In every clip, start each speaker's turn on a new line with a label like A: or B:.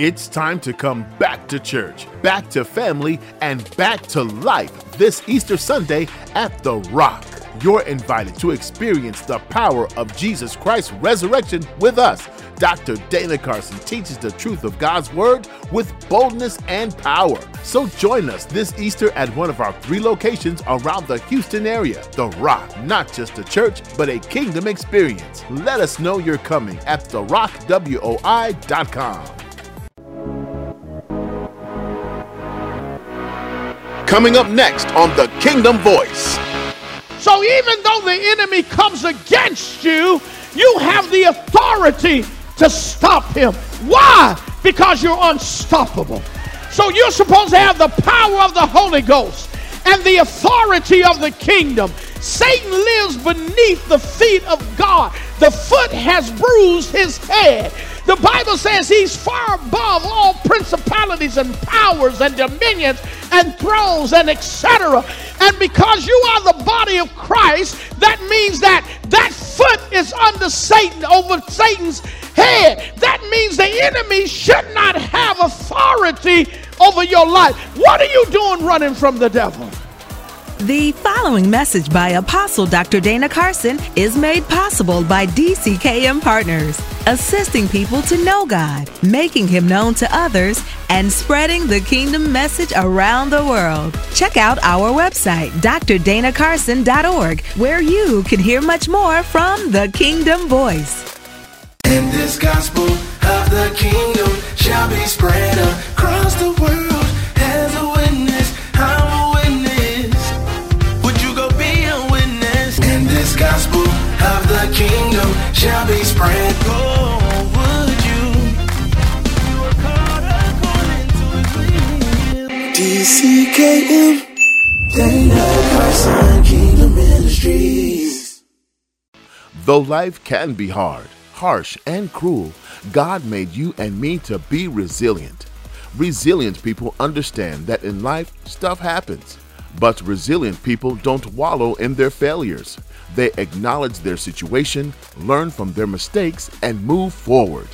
A: It's time to come back to church, back to family, and back to life this Easter Sunday at The Rock. You're invited to experience the power of Jesus Christ's resurrection with us. Dr. Dana Carson teaches the truth of God's Word with boldness and power. So join us this Easter at one of our three locations around the Houston area. The Rock, not just a church, but a kingdom experience. Let us know you're coming at therockWOI.com. Coming up next on The Kingdom Voice.
B: So even though the enemy comes against you, you have the authority to stop him. Why? Because you're unstoppable. So you're supposed to have the power of the Holy Ghost and the authority of the kingdom. Satan lives beneath the feet of God. The foot has bruised his head. The Bible says he's far above all principalities and powers and dominions and thrones and etc. And because you are the body of Christ, that means that that foot is under Satan, over Satan's head. That means the enemy should not have authority over your life. What are you doing running from the devil?
C: The following message by Apostle Dr. Dana Carson is made possible by DCKM Partners, assisting people to know God, making Him known to others, and spreading the kingdom message around the world. Check out our website, drdanacarson.org, where you can hear much more from the Kingdom Voice.
D: And this gospel of the kingdom shall be spread across the world Kingdom Ministries.
A: Though life can be hard, harsh, and cruel, God made you and me to be resilient. Resilient people understand that in life, stuff happens. But resilient people don't wallow in their failures. They acknowledge their situation, learn from their mistakes, and move forward.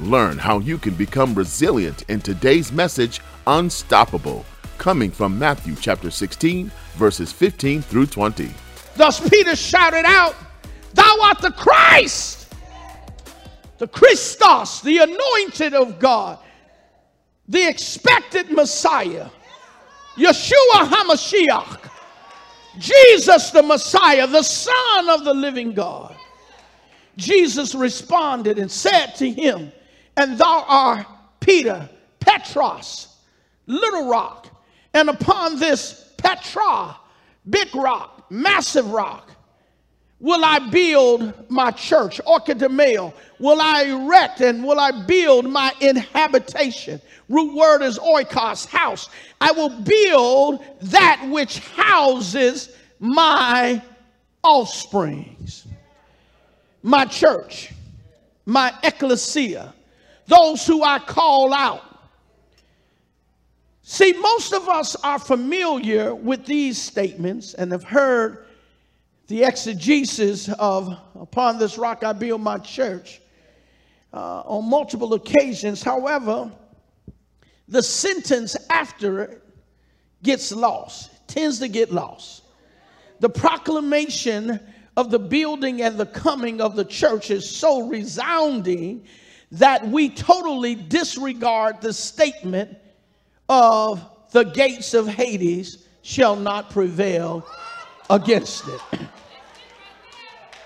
A: Learn how you can become resilient in today's message, Unstoppable, coming from Matthew chapter 16, verses 15 through 20.
B: Thus Peter shouted out, Thou art the Christ, the Christos, the anointed of God, the expected Messiah, Yeshua HaMashiach, Jesus the Messiah, the Son of the living God. Jesus responded and said to him, And thou art Peter, Petros, little rock, and upon this Petra, big rock, massive rock, will I build my church, oikodomeo, will I erect and will I build my inhabitation. Root word is oikos, house. I will build that which houses my offsprings, my church, my ecclesia, those who I call out. See, most of us are familiar with these statements and have heard the exegesis of Upon this rock I build my church uh, on multiple occasions. However, the sentence after it gets lost, tends to get lost. The proclamation of the building and the coming of the church is so resounding that we totally disregard the statement of the gates of Hades shall not prevail against it.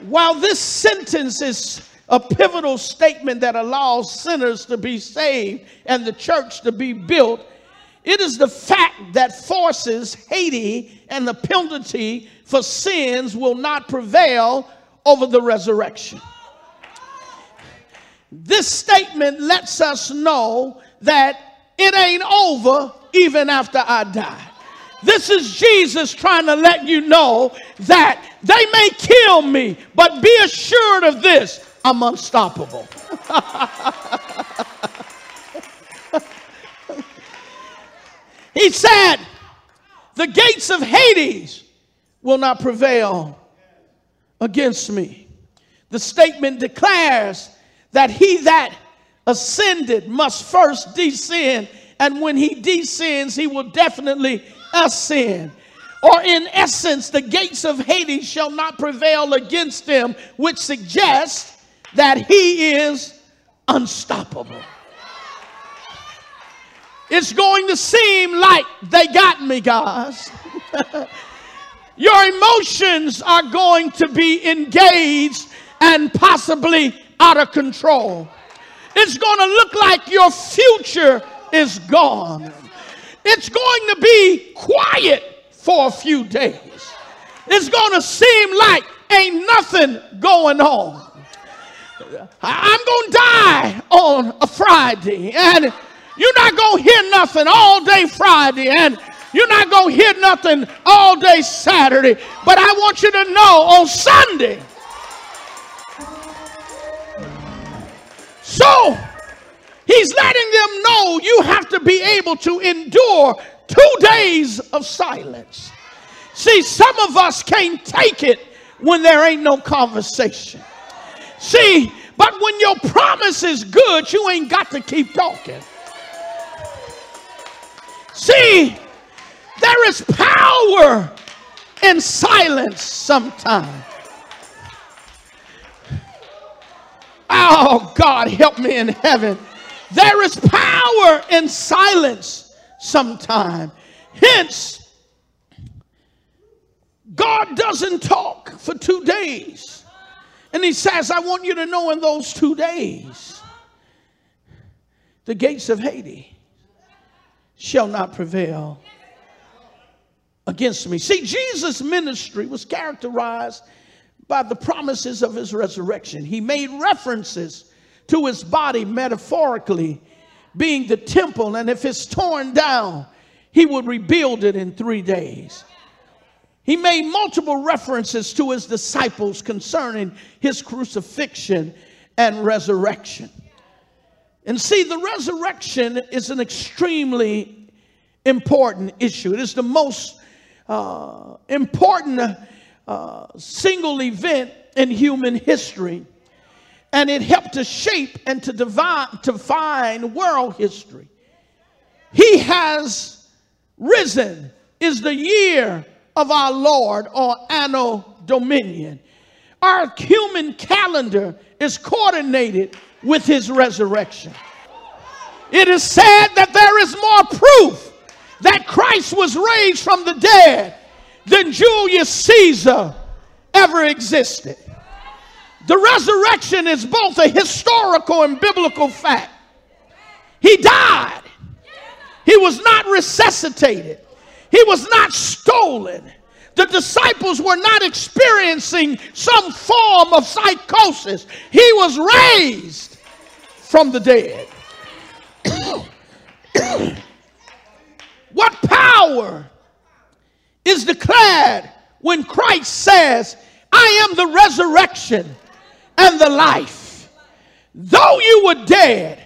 B: While this sentence is a pivotal statement that allows sinners to be saved and the church to be built, it is the fact that forces Hades and the penalty for sins will not prevail over the resurrection. This statement lets us know that it ain't over even after I die. This is Jesus trying to let you know that they may kill me, but be assured of this I'm unstoppable. he said, The gates of Hades will not prevail against me. The statement declares that he that ascended must first descend. And when he descends, he will definitely ascend. Or, in essence, the gates of Hades shall not prevail against him, which suggests that he is unstoppable. It's going to seem like they got me, guys. Your emotions are going to be engaged and possibly out of control. It's going to look like your future is gone. It's going to be quiet for a few days. It's going to seem like ain't nothing going on. I'm going to die on a Friday, and you're not going to hear nothing all day Friday, and you're not going to hear nothing all day Saturday. But I want you to know on Sunday, So he's letting them know you have to be able to endure two days of silence. See, some of us can't take it when there ain't no conversation. See, but when your promise is good, you ain't got to keep talking. See, there is power in silence sometimes. Oh, God, help me in heaven. There is power in silence sometime. Hence, God doesn't talk for two days. And He says, I want you to know in those two days, the gates of Hades shall not prevail against me. See, Jesus' ministry was characterized by the promises of his resurrection. He made references to his body metaphorically being the temple, and if it's torn down, he would rebuild it in three days. He made multiple references to his disciples concerning his crucifixion and resurrection. And see, the resurrection is an extremely important issue. It is the most uh, important single event in human history. And it helped to shape and to divine, define world history. He has risen is the year of our Lord or Anno Dominion. Our human calendar is coordinated with his resurrection. It is said that there is more proof that Christ was raised from the dead than Julius Caesar ever existed. The resurrection is both a historical and biblical fact. He died, he was not resuscitated, he was not stolen. The disciples were not experiencing some form of psychosis. He was raised from the dead. what power is declared when Christ says, I am the resurrection and the life. Though you were dead,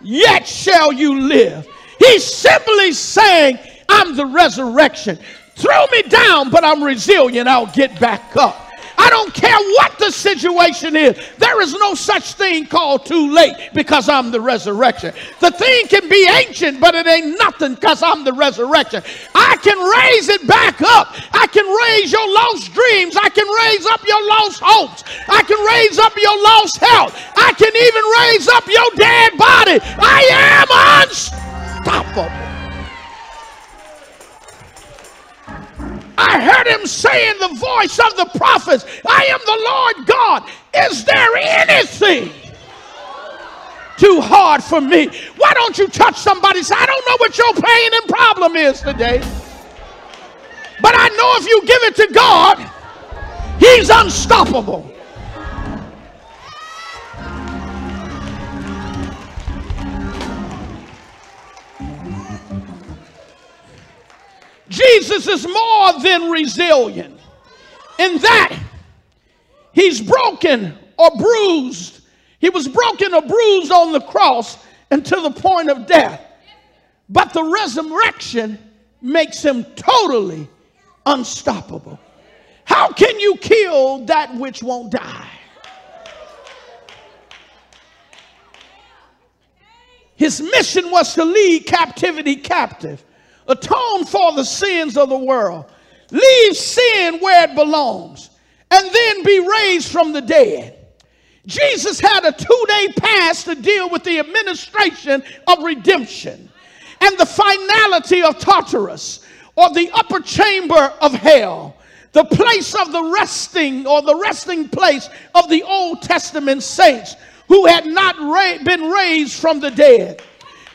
B: yet shall you live. He's simply saying, I'm the resurrection. Throw me down, but I'm resilient. I'll get back up. I don't care what the situation is. There is no such thing called too late because I'm the resurrection. The thing can be ancient, but it ain't nothing because I'm the resurrection. I can raise it back up. I can raise your lost dreams. I can raise up your lost hopes. I can raise up your lost health. I can even raise up your dead body. I am unstoppable. I heard him say in the voice of the prophets, I am the Lord God. Is there anything too hard for me? Why don't you touch somebody? Say, I don't know what your pain and problem is today. But I know if you give it to God, He's unstoppable. Jesus is more than resilient in that he's broken or bruised. He was broken or bruised on the cross until the point of death. But the resurrection makes him totally unstoppable. How can you kill that which won't die? His mission was to lead captivity captive, atone for the sins of the world, leave sin where it belongs, and then be raised from the dead. Jesus had a two day pass to deal with the administration of redemption and the finality of Tartarus or the upper chamber of hell, the place of the resting or the resting place of the Old Testament saints who had not ra- been raised from the dead.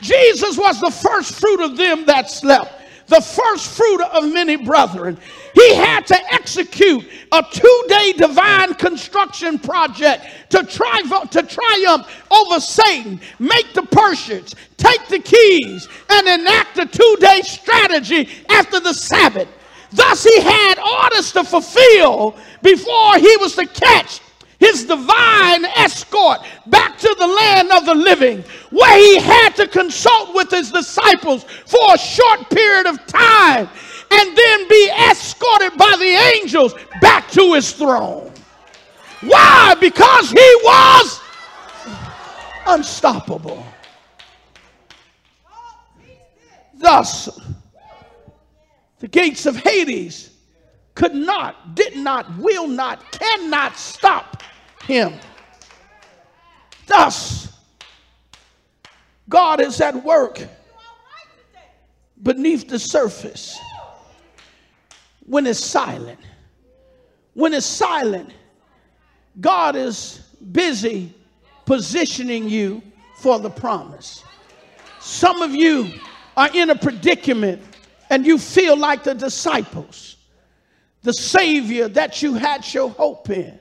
B: Jesus was the first fruit of them that slept the first fruit of many brethren. He had to execute a two day divine construction project to, tri- to triumph over Satan, make the Persians, take the keys, and enact a two day strategy after the Sabbath. Thus, he had orders to fulfill before he was to catch his divine escort back to the land of the living, where he had to consult with his disciples for a short period of time and then be escorted by the angels back to his throne. Why? Because he was unstoppable. Thus, the gates of Hades could not, did not, will not, cannot stop him. Thus, God is at work beneath the surface when it's silent. When it's silent, God is busy positioning you for the promise. Some of you are in a predicament and you feel like the disciples, the Savior that you had your hope in.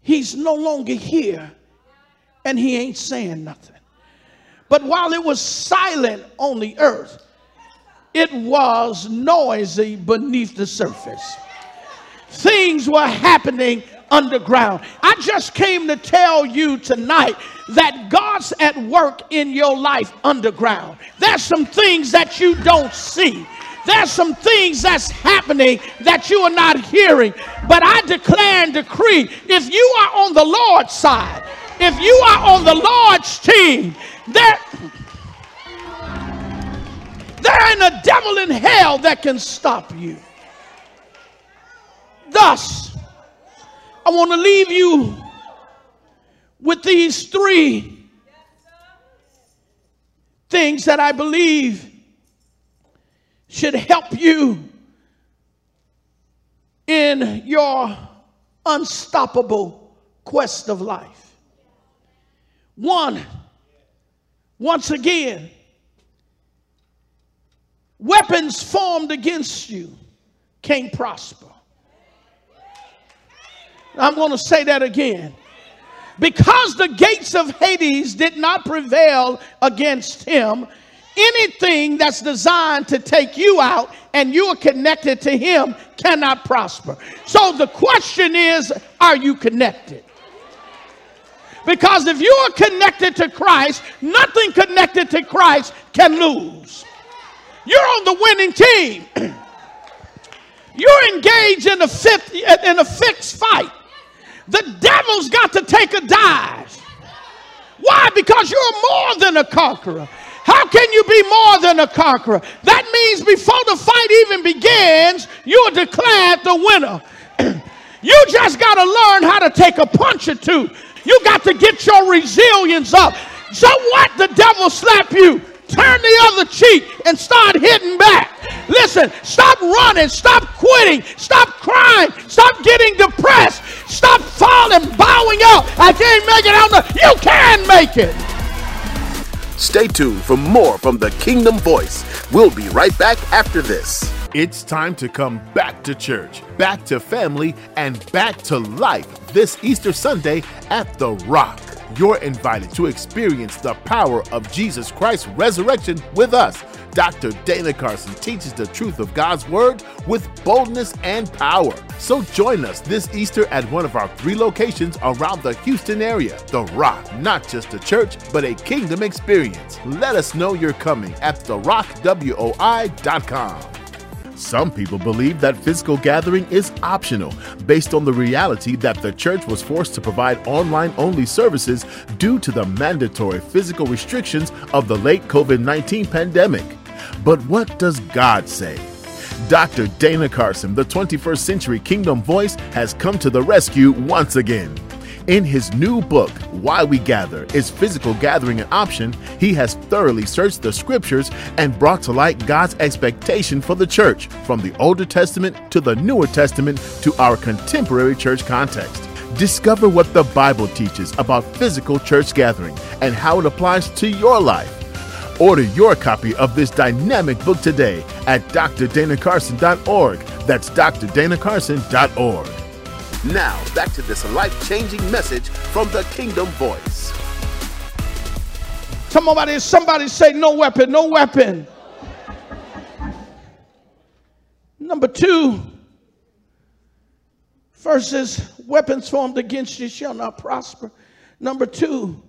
B: He's no longer here and he ain't saying nothing. But while it was silent on the earth, it was noisy beneath the surface. Things were happening underground. I just came to tell you tonight that God's at work in your life underground. There's some things that you don't see. There's some things that's happening that you are not hearing. But I declare and decree if you are on the Lord's side, if you are on the Lord's team, there, there ain't a devil in hell that can stop you. Thus, I want to leave you with these three things that I believe should help you in your unstoppable quest of life. One, once again, weapons formed against you can't prosper. I'm going to say that again. Because the gates of Hades did not prevail against him, anything that's designed to take you out and you are connected to him cannot prosper. So the question is are you connected? Because if you are connected to Christ, nothing connected to Christ can lose. You're on the winning team. You're engaged in a, fifth, in a fixed fight. The devil's got to take a dive. Why? Because you're more than a conqueror. How can you be more than a conqueror? That means before the fight even begins, you're declared the winner. you just got to learn how to take a punch or two. You got to get your resilience up. So what? The devil slap you. Turn the other cheek and start hitting back. Listen, stop running, stop quitting, stop crying, stop getting depressed, stop falling, bowing out. I can't make it out. You can make it.
A: Stay tuned for more from the Kingdom Voice. We'll be right back after this. It's time to come back to church, back to family, and back to life this Easter Sunday at The Rock. You're invited to experience the power of Jesus Christ's resurrection with us. Dr. Dana Carson teaches the truth of God's Word with boldness and power. So join us this Easter at one of our three locations around the Houston area. The Rock, not just a church, but a kingdom experience. Let us know you're coming at therockWOI.com. Some people believe that physical gathering is optional based on the reality that the church was forced to provide online only services due to the mandatory physical restrictions of the late COVID 19 pandemic. But what does God say? Dr. Dana Carson, the 21st Century Kingdom Voice, has come to the rescue once again. In his new book, Why We Gather Is Physical Gathering an Option? He has thoroughly searched the scriptures and brought to light God's expectation for the church from the Older Testament to the Newer Testament to our contemporary church context. Discover what the Bible teaches about physical church gathering and how it applies to your life. Order your copy of this dynamic book today at drdanacarson.org. That's drdanacarson.org. Now, back to this life changing message from the Kingdom Voice.
B: Somebody, somebody say, No weapon, no weapon. Number two, verses weapons formed against you shall not prosper. Number two,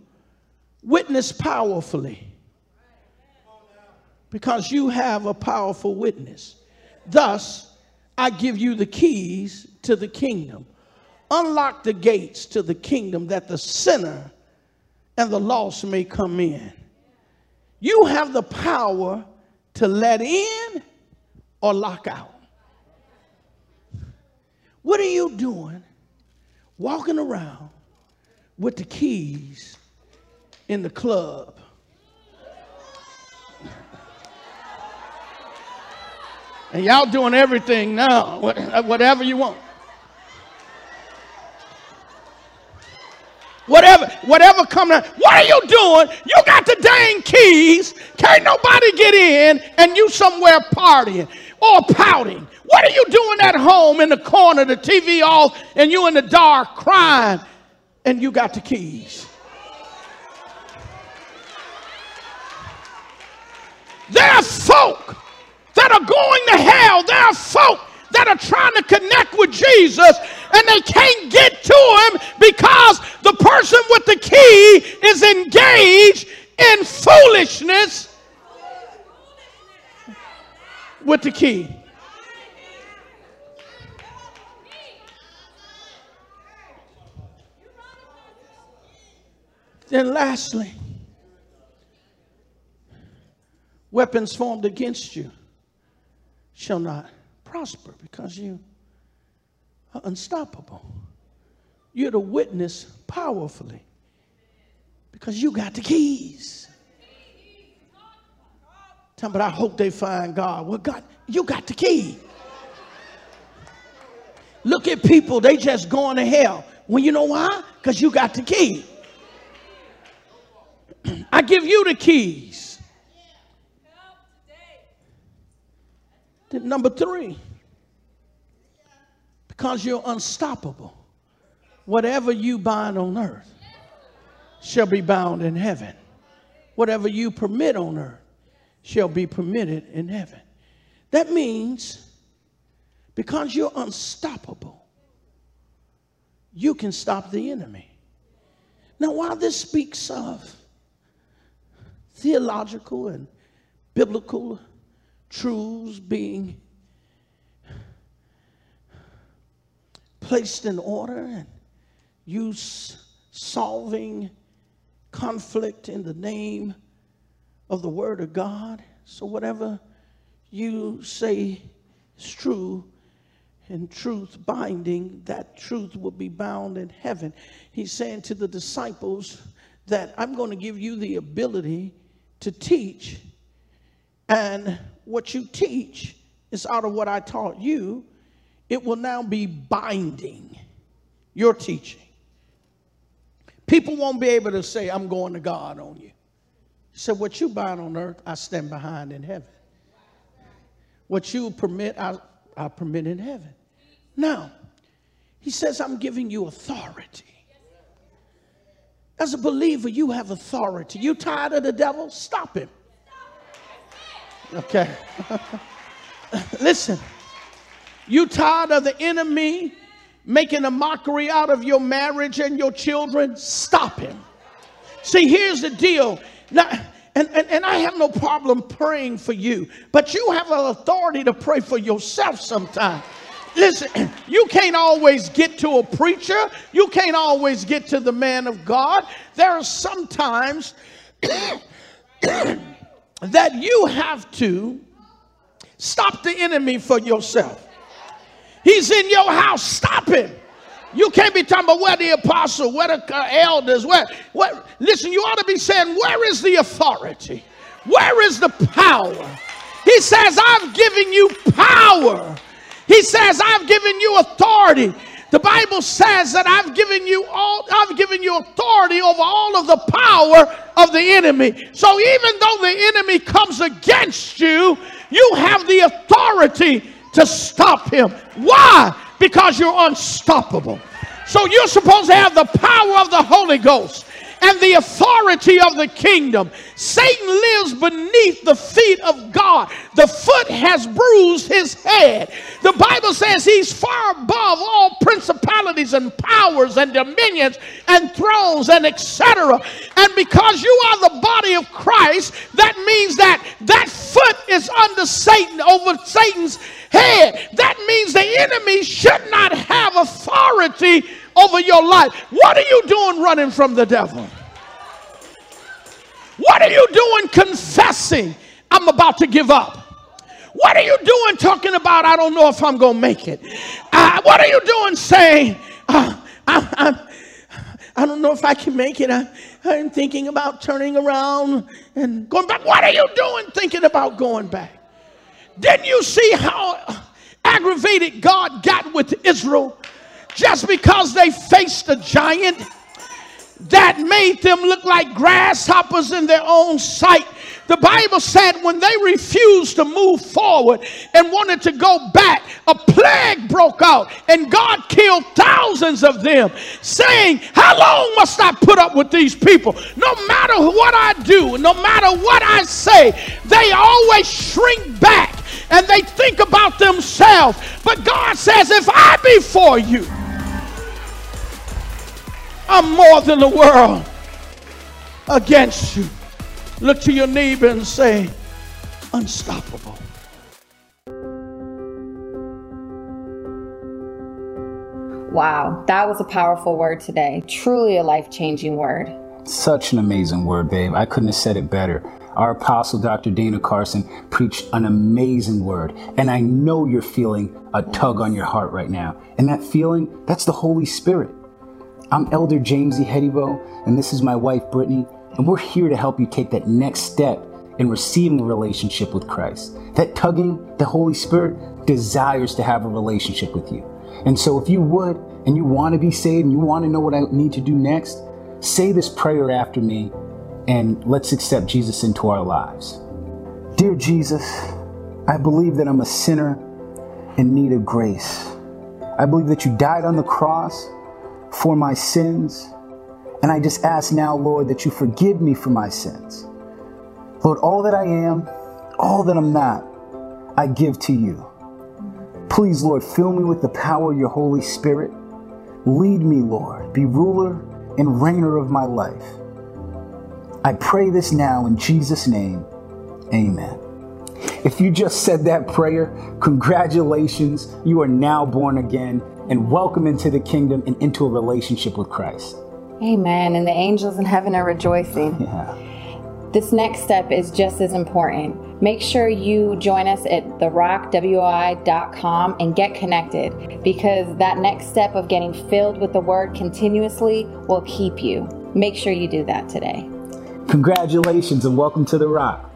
B: witness powerfully because you have a powerful witness. Thus, I give you the keys to the kingdom. Unlock the gates to the kingdom that the sinner and the lost may come in. You have the power to let in or lock out. What are you doing walking around with the keys in the club And y'all doing everything now, whatever you want. Whatever, whatever coming now. What are you doing? You got the dang keys. Can't nobody get in, and you somewhere partying or pouting. What are you doing at home in the corner, the TV off, and you in the dark crying, and you got the keys? There are folk that are going are folk that are trying to connect with Jesus and they can't get to him because the person with the key is engaged in foolishness with the key. Then, lastly, weapons formed against you shall not prosper because you are unstoppable. You're to witness powerfully because you got the keys. Tell me, but I hope they find God. Well, God, you got the key. Look at people, they just going to hell. Well, you know why? Because you got the key. I give you the keys. Then number three, because you're unstoppable, whatever you bind on earth shall be bound in heaven. Whatever you permit on earth shall be permitted in heaven. That means because you're unstoppable, you can stop the enemy. Now, while this speaks of theological and biblical truths being placed in order and you solving conflict in the name of the Word of God. So, whatever you say is true and truth binding, that truth will be bound in heaven. He's saying to the disciples that I'm going to give you the ability to teach and what you teach is out of what I taught you, it will now be binding your teaching. People won't be able to say, I'm going to God on you. He said, What you bind on earth, I stand behind in heaven. What you permit, I, I permit in heaven. Now, he says, I'm giving you authority. As a believer, you have authority. You tired of the devil? Stop him. Okay. Listen, you tired of the enemy making a mockery out of your marriage and your children? Stop him. See, here's the deal. Now, and, and, and I have no problem praying for you, but you have an authority to pray for yourself sometimes. Listen, you can't always get to a preacher. You can't always get to the man of God. There are sometimes that you have to stop the enemy for yourself. He's in your house. Stop him. You can't be talking about where the apostle, where the uh, elders, where, where. Listen, you ought to be saying, where is the authority? Where is the power? He says, I've given you power. He says, I've given you authority. The Bible says that I've given you all, I've given you authority over all of the power of the enemy. So even though the enemy comes against you, you have the authority to stop him. Why? Because you're unstoppable. So you're supposed to have the power of the Holy Ghost and the authority of the kingdom. Satan lives beneath the feet of God. The foot has bruised his head. The Bible says he's far above all principalities and powers and dominions and thrones and etc. And because you are the body of Christ, that means that that foot is under Satan, over Satan's head. That means the enemy should not have authority over your life. What are you doing running from the devil? What are you doing confessing I'm about to give up? What are you doing talking about I don't know if I'm going to make it? Uh, what are you doing saying uh, I, I, I, don't know if I can make it? I, I'm thinking about turning around and going back. What are you doing thinking about going back? Didn't you see how aggravated God got with Israel just because they faced a giant that made them look like grasshoppers in their own sight. The Bible said when they refused to move forward and wanted to go back, a plague broke out and God killed thousands of them, saying, How long must I put up with these people? No matter what I do, no matter what I say, they always shrink back and they think about themselves. But God says, If I be for you, I'm more than the world against you. Look to your neighbor and say, unstoppable.
E: Wow, that was a powerful word today. Truly a life changing word.
F: Such an amazing word, babe. I couldn't have said it better. Our apostle, Dr. Dana Carson, preached an amazing word. And I know you're feeling a tug on your heart right now. And that feeling, that's the Holy Spirit. I'm Elder James E. Hedivo, and this is my wife, Brittany, and we're here to help you take that next step in receiving a relationship with Christ. That tugging, the Holy Spirit desires to have a relationship with you. And so if you would, and you want to be saved, and you want to know what I need to do next, say this prayer after me, and let's accept Jesus into our lives. Dear Jesus, I believe that I'm a sinner in need of grace. I believe that you died on the cross for my sins. And I just ask now, Lord, that you forgive me for my sins. Lord, all that I am, all that I'm not, I give to you. Please, Lord, fill me with the power of your Holy Spirit. Lead me, Lord. Be ruler and reigner of my life. I pray this now in Jesus' name. Amen. If you just said that prayer, congratulations. You are now born again and welcome into the kingdom and into a relationship with Christ.
E: Amen. And the angels in heaven are rejoicing.
F: Yeah.
E: This next step is just as important. Make sure you join us at therockwoi.com and get connected because that next step of getting filled with the word continuously will keep you. Make sure you do that today.
F: Congratulations and welcome to The Rock.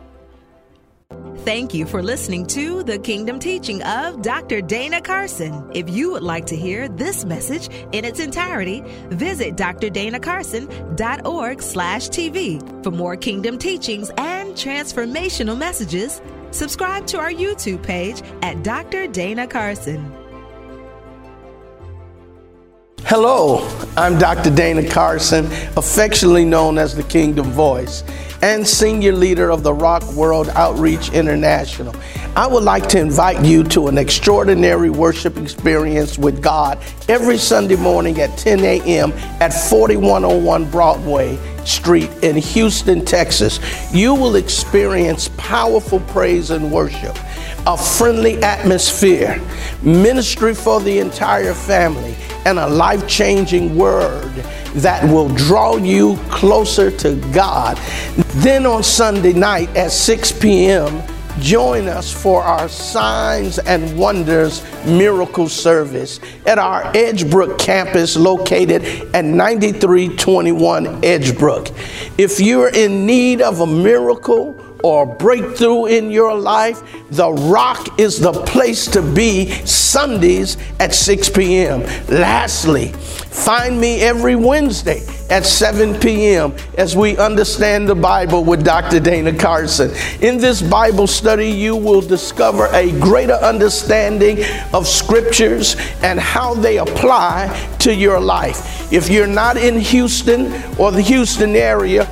C: Thank you for listening to the Kingdom Teaching of Dr. Dana Carson. If you would like to hear this message in its entirety, visit drdanacarson.org slash TV. For more Kingdom teachings and transformational messages, subscribe to our YouTube page at Dr. Dana Carson.
B: Hello, I'm Dr. Dana Carson, affectionately known as the Kingdom Voice and senior leader of the Rock World Outreach International. I would like to invite you to an extraordinary worship experience with God every Sunday morning at 10 a.m. at 4101 Broadway Street in Houston, Texas, you will experience powerful praise and worship, a friendly atmosphere, ministry for the entire family, and a life changing word that will draw you closer to God. Then on Sunday night at 6 p.m., join us for our Signs and Wonders Miracle Service at our Edgebrook campus located at 9321 Edgebrook. If you're in need of a miracle, or breakthrough in your life, the rock is the place to be Sundays at 6 p.m. Lastly, find me every Wednesday at 7 p.m. as we understand the Bible with Dr. Dana Carson. In this Bible study, you will discover a greater understanding of scriptures and how they apply to your life. If you're not in Houston or the Houston area,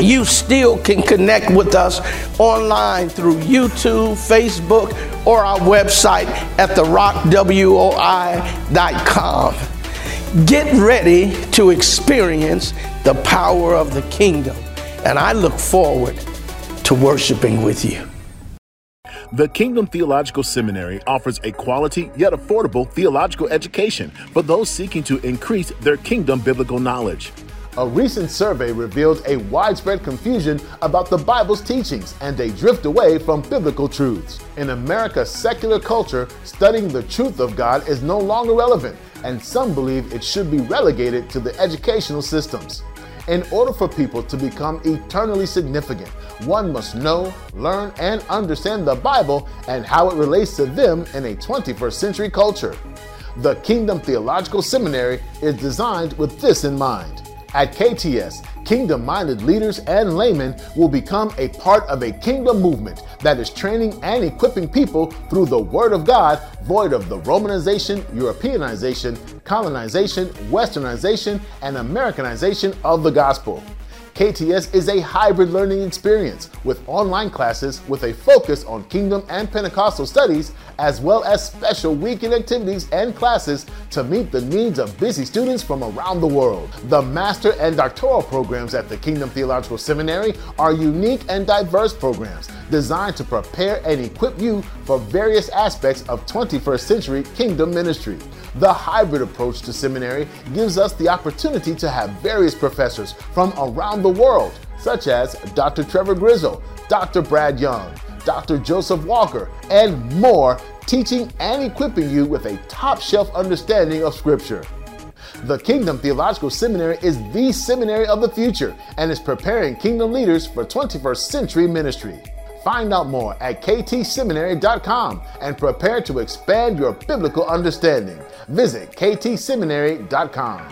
B: you still can connect with us online through YouTube, Facebook, or our website at therockwoi.com. Get ready to experience the power of the kingdom, and I look forward to worshiping with you.
A: The Kingdom Theological Seminary offers a quality yet affordable theological education for those seeking to increase their kingdom biblical knowledge. A recent survey revealed a widespread confusion about the Bible's teachings and a drift away from biblical truths. In America's secular culture, studying the truth of God is no longer relevant, and some believe it should be relegated to the educational systems. In order for people to become eternally significant, one must know, learn, and understand the Bible and how it relates to them in a 21st century culture. The Kingdom Theological Seminary is designed with this in mind. At KTS, kingdom minded leaders and laymen will become a part of a kingdom movement that is training and equipping people through the Word of God, void of the Romanization, Europeanization, colonization, westernization, and Americanization of the gospel. KTS is a hybrid learning experience with online classes with a focus on Kingdom and Pentecostal studies, as well as special weekend activities and classes to meet the needs of busy students from around the world. The master and doctoral programs at the Kingdom Theological Seminary are unique and diverse programs designed to prepare and equip you for various aspects of 21st century kingdom ministry. The hybrid approach to seminary gives us the opportunity to have various professors from around the world, such as Dr. Trevor Grizzle, Dr. Brad Young, Dr. Joseph Walker, and more, teaching and equipping you with a top shelf understanding of Scripture. The Kingdom Theological Seminary is the seminary of the future and is preparing kingdom leaders for 21st century ministry. Find out more at ktseminary.com and prepare to expand your biblical understanding. Visit ktseminary.com.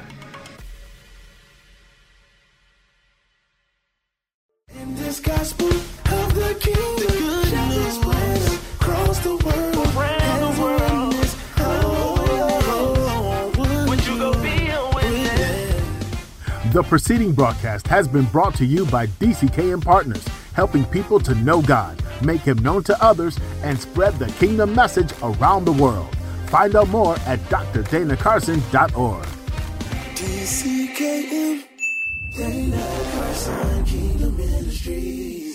D: In this gospel
A: The preceding broadcast has been brought to you by DCKM Partners, helping people to know God, make Him known to others, and spread the kingdom message around the world. Find out more at drdanacarson.org.
D: DCKM, Dana Carson Kingdom Ministry.